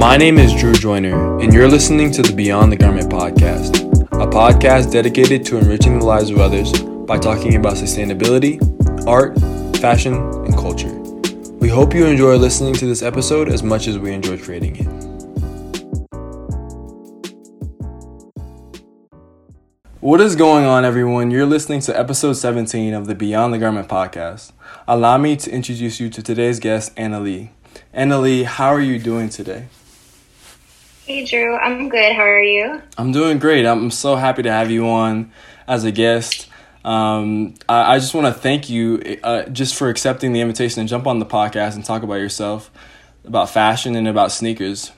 My name is Drew Joyner, and you're listening to the Beyond the Garment podcast, a podcast dedicated to enriching the lives of others by talking about sustainability, art, fashion, and culture. We hope you enjoy listening to this episode as much as we enjoy creating it. What is going on, everyone? You're listening to episode 17 of the Beyond the Garment podcast. Allow me to introduce you to today's guest, Annalie. Anna Lee, how are you doing today? Hey, Drew. I'm good. How are you? I'm doing great. I'm so happy to have you on as a guest. Um, I, I, just want to thank you uh, just for accepting the invitation and jump on the podcast and talk about yourself, about fashion and about sneakers.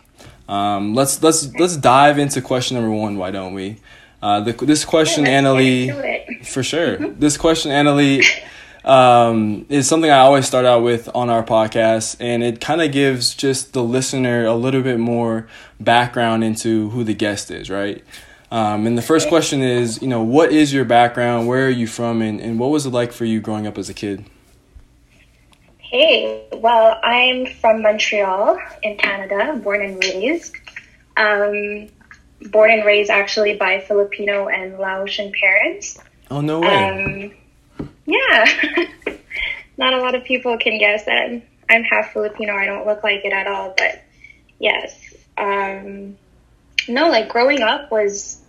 Um, let's let's let's dive into question number one. Why don't we? Uh, the, this question, yeah, Annalie, for sure. this question, Annalie, um, is something I always start out with on our podcast, and it kind of gives just the listener a little bit more background into who the guest is, right? Um, and the first question is, you know, what is your background? Where are you from? And, and what was it like for you growing up as a kid? Hey, well, I'm from Montreal in Canada, born and raised. Um, born and raised actually by Filipino and Laotian parents. Oh, no way. Um, yeah. Not a lot of people can guess that I'm half Filipino. I don't look like it at all, but yes. Um, no, like growing up was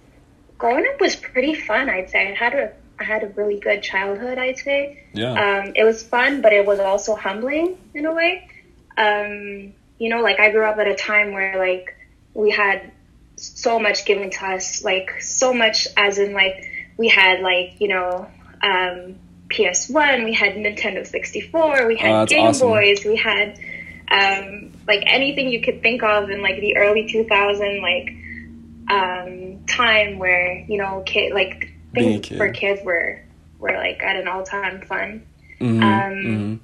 growing up was pretty fun. I'd say I had a I had a really good childhood. I'd say. Yeah. Um, it was fun, but it was also humbling in a way. Um, you know, like I grew up at a time where like we had so much given to us, like so much as in like we had like you know um, PS1, we had Nintendo 64, we had oh, Game awesome. Boys, we had um, like anything you could think of in like the early 2000 like um, time where you know kid like things kid. for kids were were like at an all time fun. Mm-hmm, um, mm-hmm.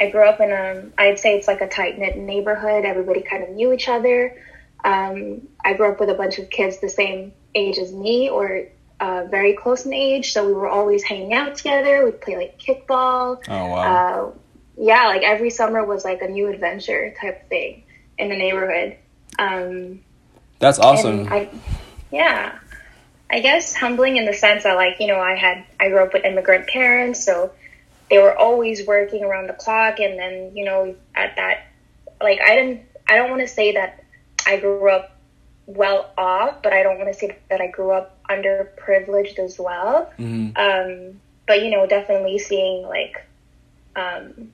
I grew up in a I'd say it's like a tight knit neighborhood. Everybody kind of knew each other. Um, I grew up with a bunch of kids the same age as me or uh, very close in age, so we were always hanging out together. We'd play like kickball. Oh wow! Uh, yeah, like every summer was like a new adventure type thing in the neighborhood. Um, That's awesome. I, yeah, I guess humbling in the sense that like you know I had I grew up with immigrant parents, so they were always working around the clock, and then you know at that like I didn't I don't want to say that I grew up well off, but I don't want to say that I grew up underprivileged as well. Mm-hmm. Um, but you know, definitely seeing like um,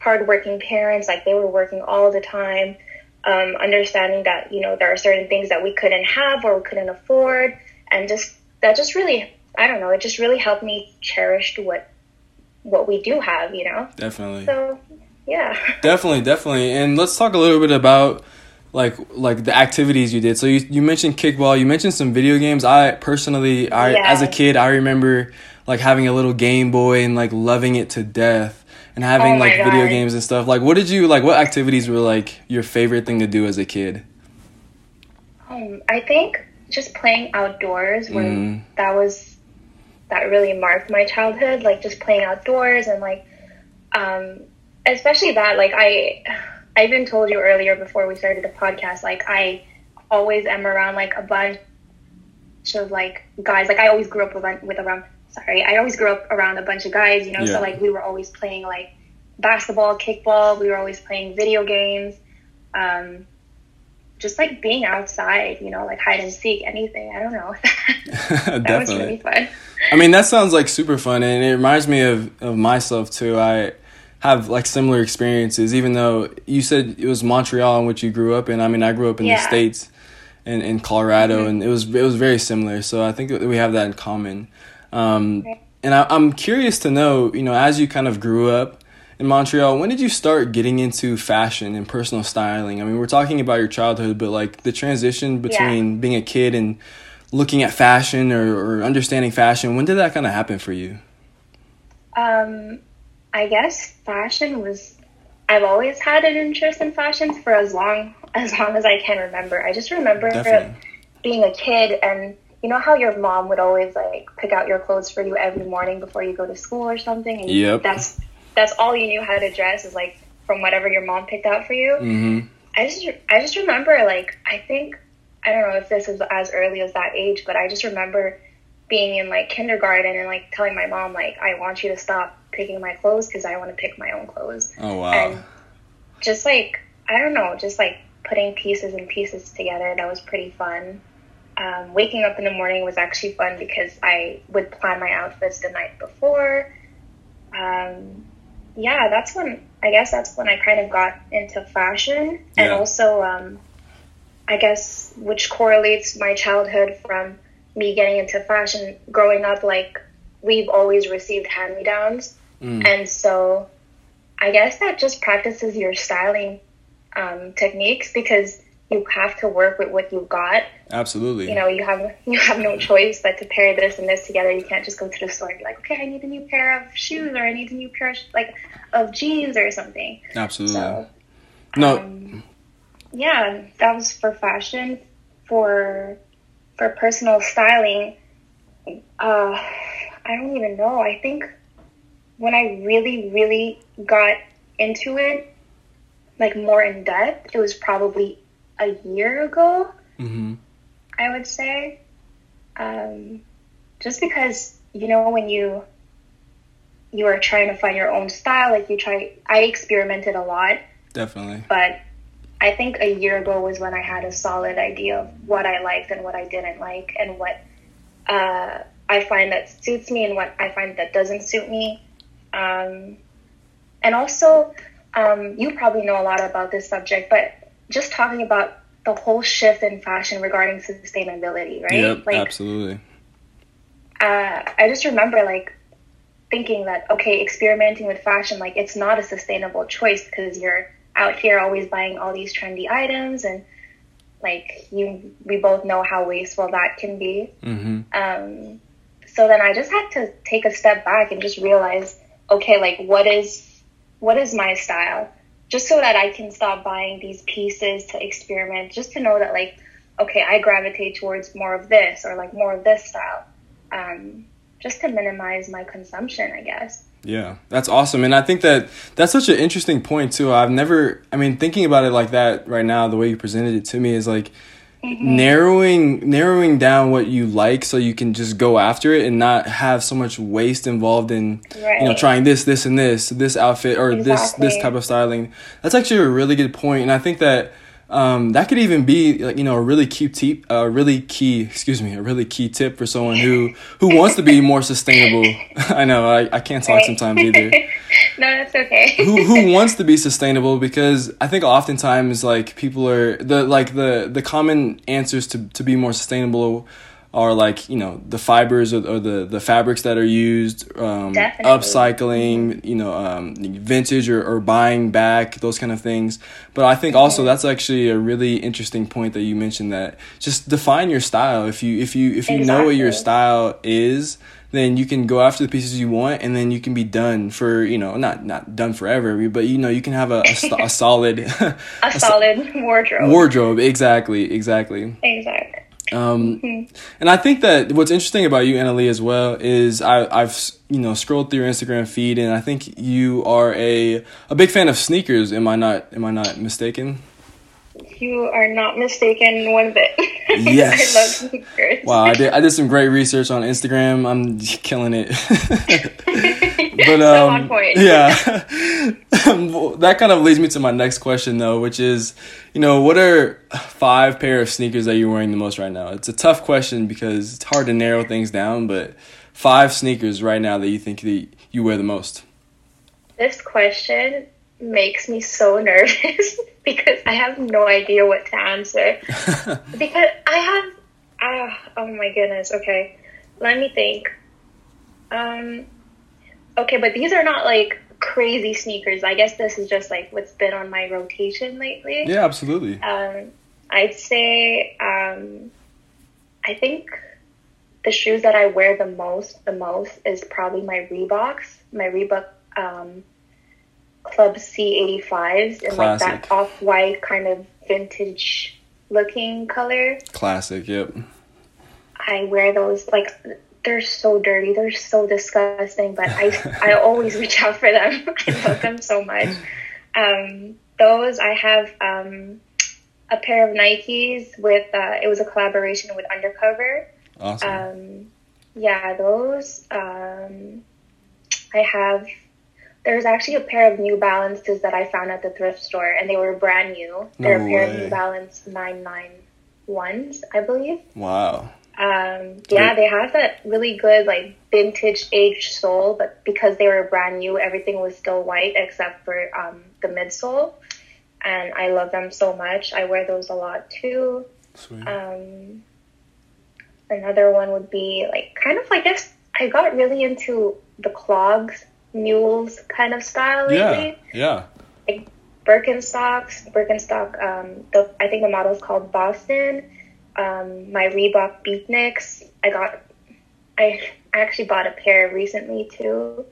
hardworking parents, like they were working all the time. Um, understanding that you know there are certain things that we couldn't have or we couldn't afford, and just that just really I don't know, it just really helped me cherish what what we do have, you know. Definitely. So yeah. definitely, definitely, and let's talk a little bit about like like the activities you did. So you you mentioned kickball, you mentioned some video games. I personally I yeah. as a kid I remember like having a little Game Boy and like loving it to death and having oh like God. video games and stuff. Like what did you like what activities were like your favorite thing to do as a kid? Um I think just playing outdoors when mm. that was that really marked my childhood, like just playing outdoors and like um especially that like I I even told you earlier before we started the podcast, like I always am around like a bunch of like guys. Like I always grew up with, with around. Sorry, I always grew up around a bunch of guys. You know, yeah. so like we were always playing like basketball, kickball. We were always playing video games. Um, just like being outside, you know, like hide and seek, anything. I don't know. that Definitely. was really fun. I mean, that sounds like super fun, and it reminds me of of myself too. I have like similar experiences, even though you said it was Montreal in which you grew up in. I mean, I grew up in yeah. the states, in in Colorado, mm-hmm. and it was it was very similar. So I think we have that in common. Um, and I, I'm curious to know, you know, as you kind of grew up in Montreal, when did you start getting into fashion and personal styling? I mean, we're talking about your childhood, but like the transition between yeah. being a kid and looking at fashion or, or understanding fashion, when did that kind of happen for you? Um, I guess fashion was I've always had an interest in fashion for as long as long as I can remember. I just remember Definitely. being a kid and you know how your mom would always like pick out your clothes for you every morning before you go to school or something and yep. that's that's all you knew how to dress is like from whatever your mom picked out for you. Mm-hmm. I just I just remember like I think I don't know if this is as early as that age, but I just remember being in like kindergarten and like telling my mom like I want you to stop picking my clothes because I want to pick my own clothes. Oh wow. And just like I don't know, just like putting pieces and pieces together, that was pretty fun. Um, waking up in the morning was actually fun because I would plan my outfits the night before. Um, yeah, that's when I guess that's when I kind of got into fashion, and Yeah. also um, I guess which correlates my childhood from me getting into fashion. Growing up, like we've always received hand me downs, Mm. and so I guess that just practices your styling um, techniques because you have to work with what you've got. Absolutely. You know, you have you have no choice but to pair this and this together. You can't just go to the store and be like, okay, I need a new pair of shoes or I need a new pair of, like of jeans or something. Absolutely. So no. um, yeah, that was for fashion. For for personal styling, uh, I don't even know. I think when I really, really got into it, like more in depth, it was probably a year ago. hmm I would say, um, just because you know when you you are trying to find your own style, like you try. I experimented a lot Definitely. but I think a year ago was when I had a solid idea of what I liked and what I didn't like, and what uh, I find that suits me and what I find that doesn't suit me. Um, and also, um, you probably know a lot about this subject, but just talking about the whole shift in fashion regarding sustainability, right? Yep. like, absolutely. uh, I just remember like thinking that okay, experimenting with fashion like it's not a sustainable choice because you're out here always buying all these trendy items and like you we both know how wasteful that can be. hmm Um, so then I just had to take a step back and just realize okay, like what is what is my style? Just so that I can stop buying these pieces to experiment, just to know that like okay, I gravitate towards more of this or like more of this style. Um, just to minimize my consumption, I guess. Yeah, that's awesome, and I think that that's such an interesting point too. I've never, I mean, thinking about it like that right now, the way you presented it to me is like Mm-hmm. narrowing narrowing down what you like, so you can just go after it and not have so much waste involved in Right. you know trying this, this, and this, this outfit or this this type of styling. That's actually a really good point, and I think that. Um, that could even be like you know a really key tip, a really key excuse me, a really key tip for someone who who wants to be more sustainable. I know I, I can't talk Right. sometimes either. no, that's okay. who who wants to be sustainable because I think oftentimes like people are the like the the common answers to to be more sustainable are like you know the fibers or, or the the fabrics that are used um Definitely. upcycling you know um vintage or, or buying back those kind of things. But i think also that's actually a really interesting point that you mentioned that just define your style. If you if you if you know what your style is then you can go after the pieces you want and then you can be done for you know not not done forever but you know you can have a, a, st- a solid a solid wardrobe. wardrobe. Exactly. Exactly. Exactly. Um, and I think that what's interesting about you, Annalie, as well, is I, I've you know scrolled through your Instagram feed, and I think you are a a big fan of sneakers. Am I not? Am I not mistaken? You are not mistaken one bit. Yes. I love sneakers. Wow, I did I did some great research on Instagram. I'm killing it. but So um, on point. yeah, that kind of leads me to my next question though, which is, you know, what are five pair of sneakers that you're wearing the most right now? It's a tough question because it's hard to narrow things down, but five sneakers right now that you think that you wear the most. This question makes me so nervous because I have no idea what to answer. because I have, ah, oh my goodness. Okay, let me think. Um, okay, but these are not like crazy sneakers. I guess this is just like what's been on my rotation lately. yeah, absolutely. Um, I'd say um, I think the shoes that I wear the most, the most is probably my Reeboks, my Reebok um, Club C85s and like that off white kind of vintage looking color. Classic. Yep. I wear those like they're so dirty, they're so disgusting, but I I always reach out for them. I love them so much. Um, those I have um, a pair of Nikes with uh, it was a collaboration with Undercover. Awesome. Um, yeah, those. Um, I have. There's actually a pair of New Balances that I found at the thrift store, and they were brand new. They're a pair way. of New Balance 991s, I believe. wow. Um, yeah, they have that really good like vintage aged sole, but because they were brand new, everything was still white except for um, the midsole. And I love them so much. I wear those a lot too. Sweet. Um, another one would be like kind of I guess I got really into the clogs, mules kind of style yeah. lately. Yeah. Birkenstocks, Birkenstock. Um, the I think the model is called Boston. Um, my Reebok Beatniks. I got. I actually bought a pair recently too.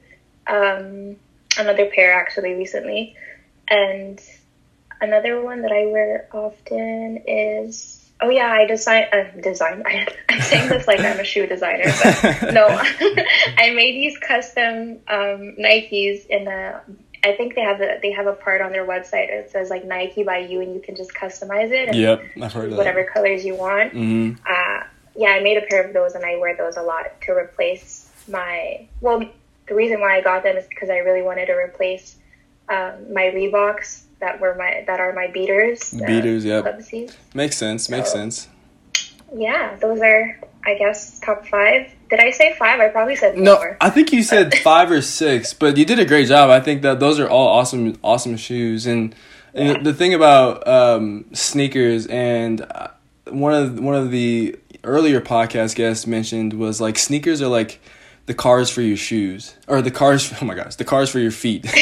Um, another pair actually recently, and another one that I wear often is. Oh yeah, I design. Uh, design. I, I'm saying this like I'm a shoe designer, but no, I made these custom um, Nikes in a. I think they have a they have a part on their website. It says like Nike by you, and you can just customize it and Yep. I've heard whatever colors you want. that. hmm Uh, yeah, I made a pair of those, and I wear those a lot to replace my. Well, the reason why I got them is because I really wanted to replace um, my Reeboks that were my that are my beaters. Beaters, yep. Club C's. Makes sense. Makes So- sense. Yeah, those are I guess top five. Did I say five? I probably said No, more. I think you said five or six, but you did a great job. I think that those are all awesome, awesome shoes. And, and Yeah. the thing about um, sneakers, and uh, one of one of the earlier podcast guests mentioned was like sneakers are like the cars for your shoes, or the cars. Oh my gosh, the cars for your feet.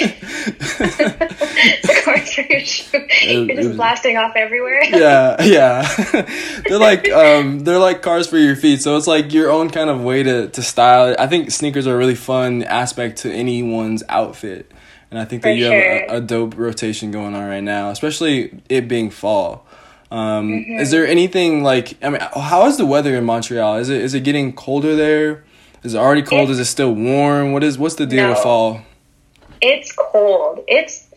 the cars for your shoe. You're just was- blasting off everywhere. yeah, yeah. they're like um, they're like cars for your feet. So it's like your own kind of way to to style it. I think sneakers are a really fun aspect to anyone's outfit, and I think that For you sure. have a, a dope rotation going on right now, especially it being fall. Um, Mm-hmm. Is there anything like I mean, how is the weather in Montreal? Is it is it getting colder there? Is it already cold? It's- is it still warm? What is what's the deal with fall? It's cold. It's.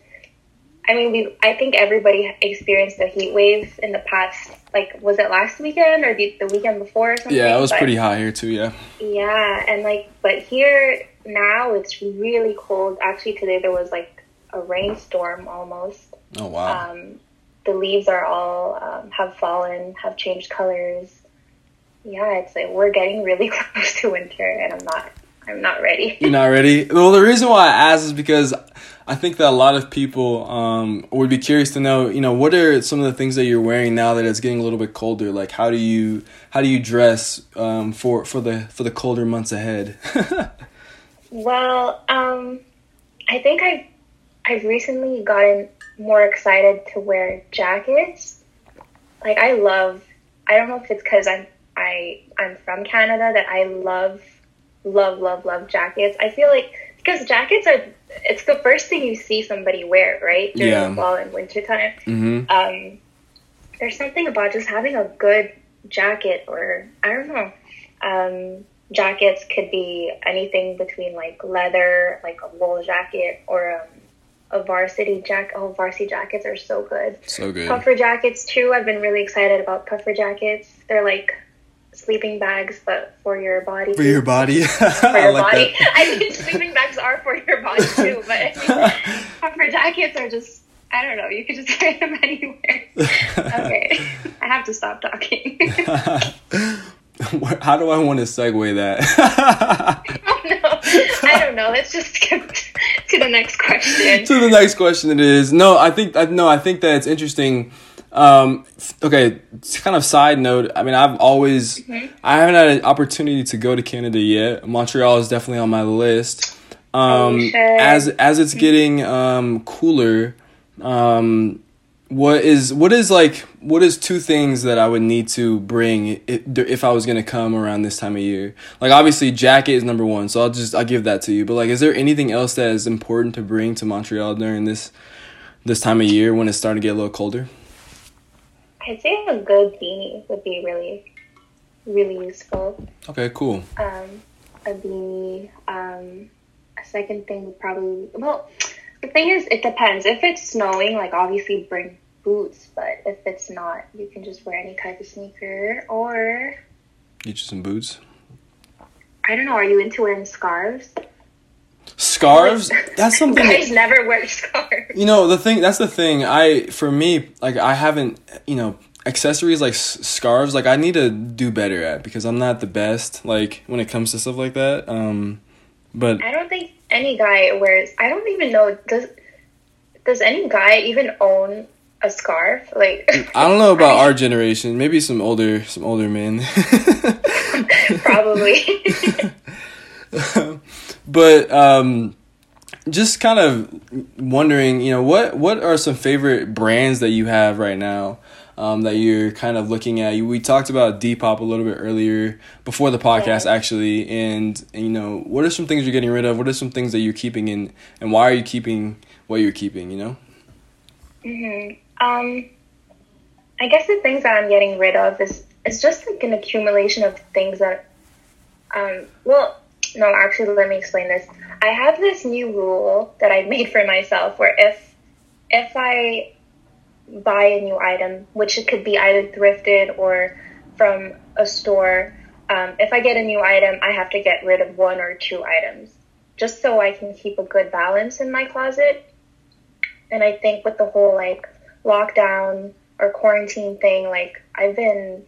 I mean, we. I think everybody experienced the heat wave in the past. Like, was it last weekend or the, the weekend before or something? Yeah, it was But- pretty hot here too. Yeah. Yeah, and like, but here now it's really cold. Actually, today there was like a rainstorm almost. Oh wow. Um, the leaves are all um, have fallen, have changed colors. Yeah, it's like we're getting really close to winter, and I'm not. I'm not ready. You're not ready. Well, the reason why I asked is because I think that a lot of people um, would be curious to know, you know, what are some of the things that you're wearing now that it's getting a little bit colder? Like, how do you how do you dress um, for for the for the colder months ahead? Well, um, I think I've I've recently gotten more excited to wear jackets. Like I love. I don't know if it's because I'm I I'm from Canada that I love love love love jackets. I feel like because jackets are it's the first thing you see somebody wear right during Yeah. the fall and winter time. hmm Um, there's something about just having a good jacket or I don't know. Um, jackets could be anything between like leather, like a wool jacket, or um, a varsity jacket. Oh, varsity jackets are so good. So good. Puffer jackets too. I've been really excited about puffer jackets. They're like sleeping bags, but for your body. For your body. For I your like body. that. I mean, sleeping bags are for your body too, but I mean, puffer jackets are just. I don't know. You could just wear them anywhere. Okay, I have to stop talking. How do I want to segue that? oh no, I don't know. Let's just skip to the next question. to the next question it is no i think i no i think that it's interesting um okay it's kind of side note i mean i've always i haven't had an opportunity to go to canada yet montreal is definitely on my list um as as it's getting um cooler um what is what is like what is two things that I would need to bring if I was gonna come around this time of year? Like obviously jacket is number one, so I'll just I'll give that to you. But like, is there anything else that is important to bring to Montreal during this this time of year when it's starting to get a little colder? I'd say a good beanie would be really, really useful. Okay, cool. Um, a beanie. Um, a second thing would probably well. The thing is, it depends. If it's snowing, like obviously bring boots, but if it's not, you can just wear any type of sneaker or Get you some boots. I don't know. Are you into wearing scarves? Scarves? That's something. Guys never wear scarves. You know the thing. That's the thing. I for me like I haven't you know accessories like s- scarves like I need to do better at because I'm not the best like when it comes to stuff like that. Um, but I don't think any guy wears. I don't even know. Does does any guy even own a scarf? Like I don't know about our generation. Maybe some older some older men. probably. but um just kind of wondering you know what what are some favorite brands that you have right now um, that you're kind of looking at we talked about depop a little bit earlier before the podcast Yeah. actually and, and you know what are some things you're getting rid of what are some things that you're keeping in and why are you keeping what you're keeping you know hmm Um, I guess the things that I'm getting rid of is it's just like an accumulation of things that. Um, well, no, actually, let me explain this. I have this new rule that I made for myself, where if if I buy a new item, which it could be either thrifted or from a store, um, if I get a new item, I have to get rid of one or two items, just so I can keep a good balance in my closet. And I think with the whole like lockdown or quarantine thing, like I've been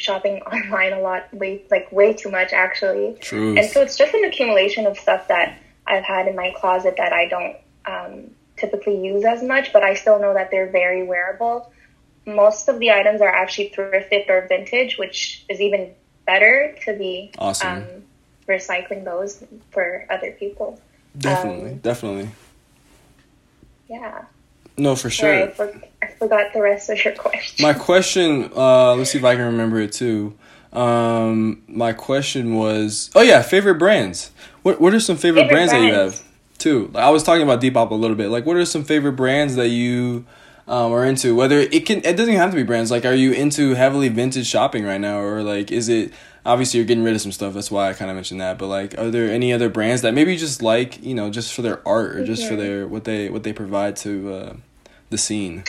shopping online a lot, way like way too much actually. Truth. And so it's just an accumulation of stuff that I've had in my closet that I don't um, typically use as much, but I still know that they're very wearable. Most of the items are actually thrifted or vintage, which is even better to be Awesome. um, recycling those for other people. definitely um, definitely Yeah. no for sure for- forgot the rest of your question. My question, uh, let's see if I can remember it too. Um, my question was, oh yeah, favorite brands. What What are some favorite, Favorite brands, that you have too? Like, I was talking about Depop a little bit. Like, what are some favorite brands that you um, are into? Whether it can, it doesn't even have to be brands. Like, are you into heavily vintage shopping right now, or like, is it? Obviously, you're getting rid of some stuff. That's why I kind of mentioned that. But like, are there any other brands that maybe you just like, you know, just for their art or just for Mhm. their what they what they provide to uh, the scene?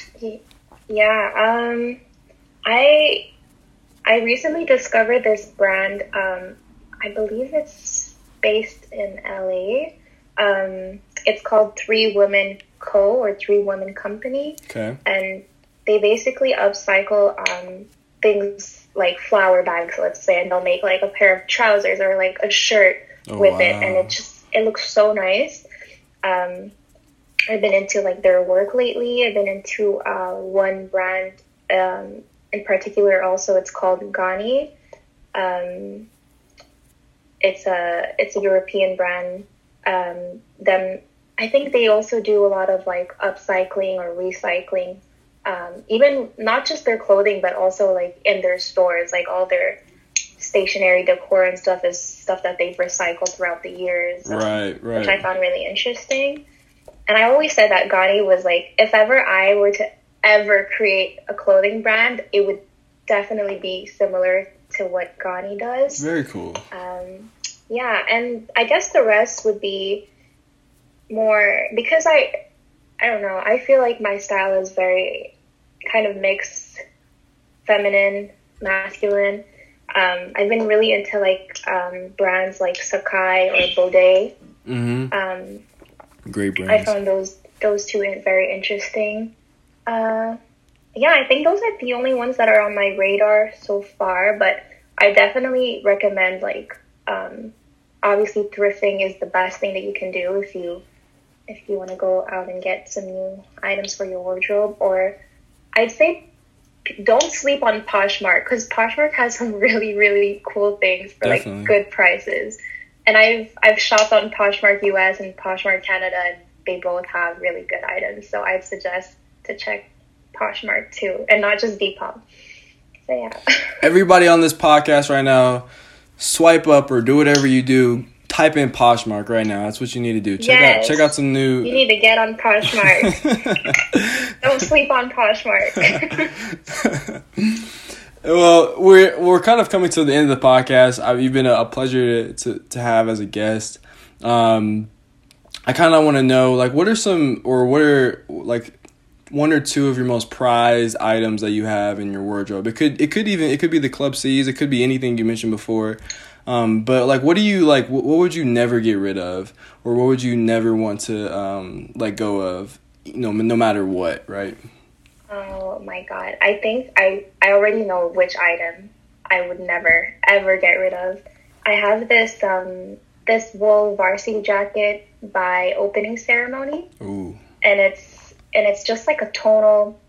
Yeah, um, I I recently discovered this brand. Um, I believe it's based in LA. Um, it's called Three Women Co. or Three Women Company, Okay. and they basically upcycle um, things like flour bags, let's say, and they'll make like a pair of trousers or like a shirt Oh, with it, and wow. it just it looks so nice. Um, I've been into like their work lately. I've been into uh, one brand um, in particular. Also, it's called Ganni. Um, it's a it's a European brand. Um, them, I think they also do a lot of like upcycling or recycling. Um, even not just their clothing, but also like in their stores, like all their stationery decor and stuff is stuff that they've recycled throughout the years. um, Right. Right. which I found really interesting. And I always said that Ganni was like, if ever I were to ever create a clothing brand, it would definitely be similar to what Ganni does. Very cool. Um, yeah, and I guess the rest would be more because I, I don't know. I feel like my style is very kind of mixed, feminine, masculine. Um, I've been really into like um, brands like Sacai or Bode. Mm-hmm. Um, Great I found those those two very interesting. Uh, yeah, I think those are the only ones that are on my radar so far. But I definitely recommend like um, obviously thrifting is the best thing that you can do if you if you want to go out and get some new items for your wardrobe. Or I'd say don't sleep on Poshmark because Poshmark has some really really cool things for Definitely. like good prices. And I've I've shopped on Poshmark US and Poshmark Canada, and they both have really good items. So I'd suggest to check Poshmark too, and not just Depop. So yeah, Everybody on this podcast right now, swipe up or do whatever you do. Type in Poshmark right now. That's what you need to do. Check Yes. out check out some new. you need to get on Poshmark. Don't sleep on Poshmark. well, we're we're kind of coming to the end of the podcast. I, you've been a, a pleasure to, to to have as a guest. Um, I kind of want to know like what are some or what are like one or two of your most prized items that you have in your wardrobe. It could it could even it could be the Club C's. It could be anything you mentioned before. Um, but like, what do you like? What, what would you never get rid of, or what would you never want to um, let go of? You know, no matter what, right? Oh my god! I think I I already know which item I would never ever get rid of. I have this um this wool varsity jacket by opening ceremony. Ooh. And it's and it's just like a tonal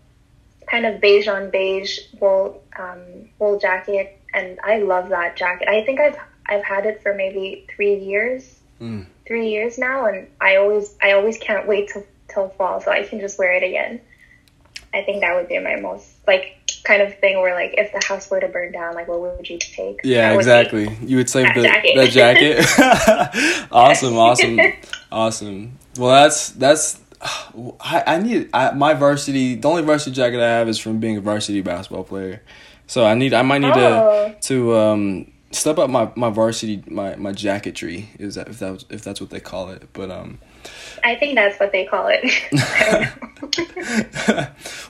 kind of beige on beige wool um, wool jacket and I love that jacket. I think I've I've had it for maybe three years. Mm. Three years now and I always I always can't wait till till fall so I can just wear it again. I think that would be my most like kind of thing where like if the house were to burn down, like what would you take? Yeah, exactly. You would save that the jacket. that jacket. awesome, awesome, awesome. Well, that's that's. I, I need I, my varsity. The only varsity jacket I have is from being a varsity basketball player. So I need I might need oh. to to um, step up my, my varsity my, my jacketry is that if that if that's what they call it. But um, I think that's what they call it.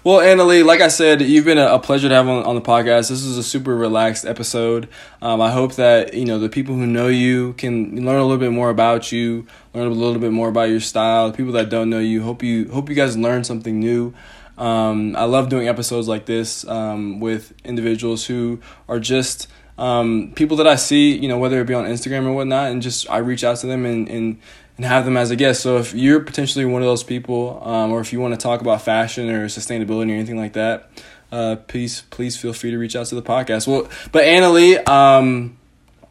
well, Annalie, like I said, you've been a, pleasure to have on, on the podcast. This is a super relaxed episode. Um, I hope that you know the people who know you can learn a little bit more about you, learn a little bit more about your style. The people that don't know you, hope you hope you guys learn something new. Um, I love doing episodes like this um, with individuals who are just um, people that I see, you know, whether it be on Instagram or whatnot, and just I reach out to them and, and and have them as a guest. So if you're potentially one of those people, um, or if you want to talk about fashion or sustainability or anything like that, uh, please please feel free to reach out to the podcast. Well, but Annalie, um,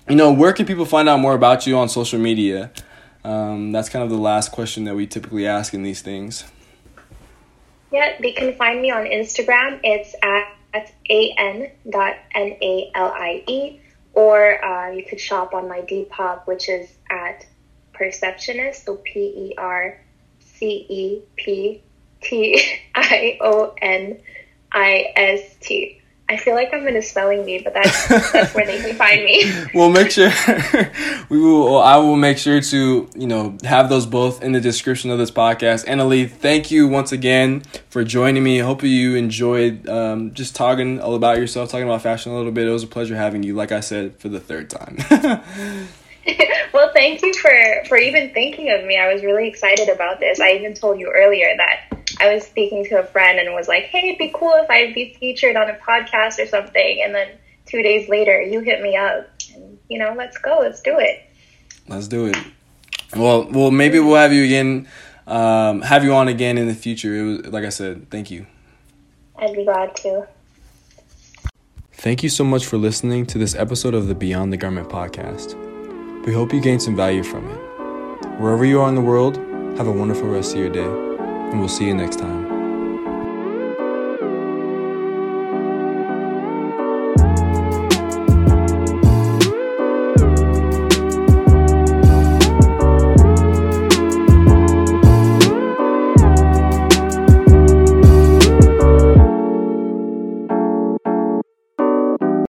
you know, where can people find out more about you on social media? Um, that's kind of the last question that we typically ask in these things. Yeah, they can find me on Instagram. It's at, at an dot n a l i e, or uh, you could shop on my Depop, which is at perceptionist, so P E R C E P T I O N I S T. I feel like I'm in a spelling bee, but that's that's where they can find me. we'll make sure we will. I will make sure to you know have those both in the description of this podcast. Annalie, thank you once again for joining me. I hope you enjoyed um, just talking all about yourself, talking about fashion a little bit. It was a pleasure having you. Like I said, for the third time. well, thank you for for even thinking of me. I was really excited about this. I even told you earlier that I was speaking to a friend and was like, "Hey, it'd be cool if I'd be featured on a podcast or something." And then two days later, you hit me up, and you know, let's go, let's do it. Let's do it. Well, well, maybe we'll have you again. Um, have you on again in the future. It was like I said. Thank you. I'd be glad to. Thank you so much for listening to this episode of the Beyond the Garment podcast. We hope you gain some value from it. Wherever you are in the world, have a wonderful rest of your day, and we'll see you next time.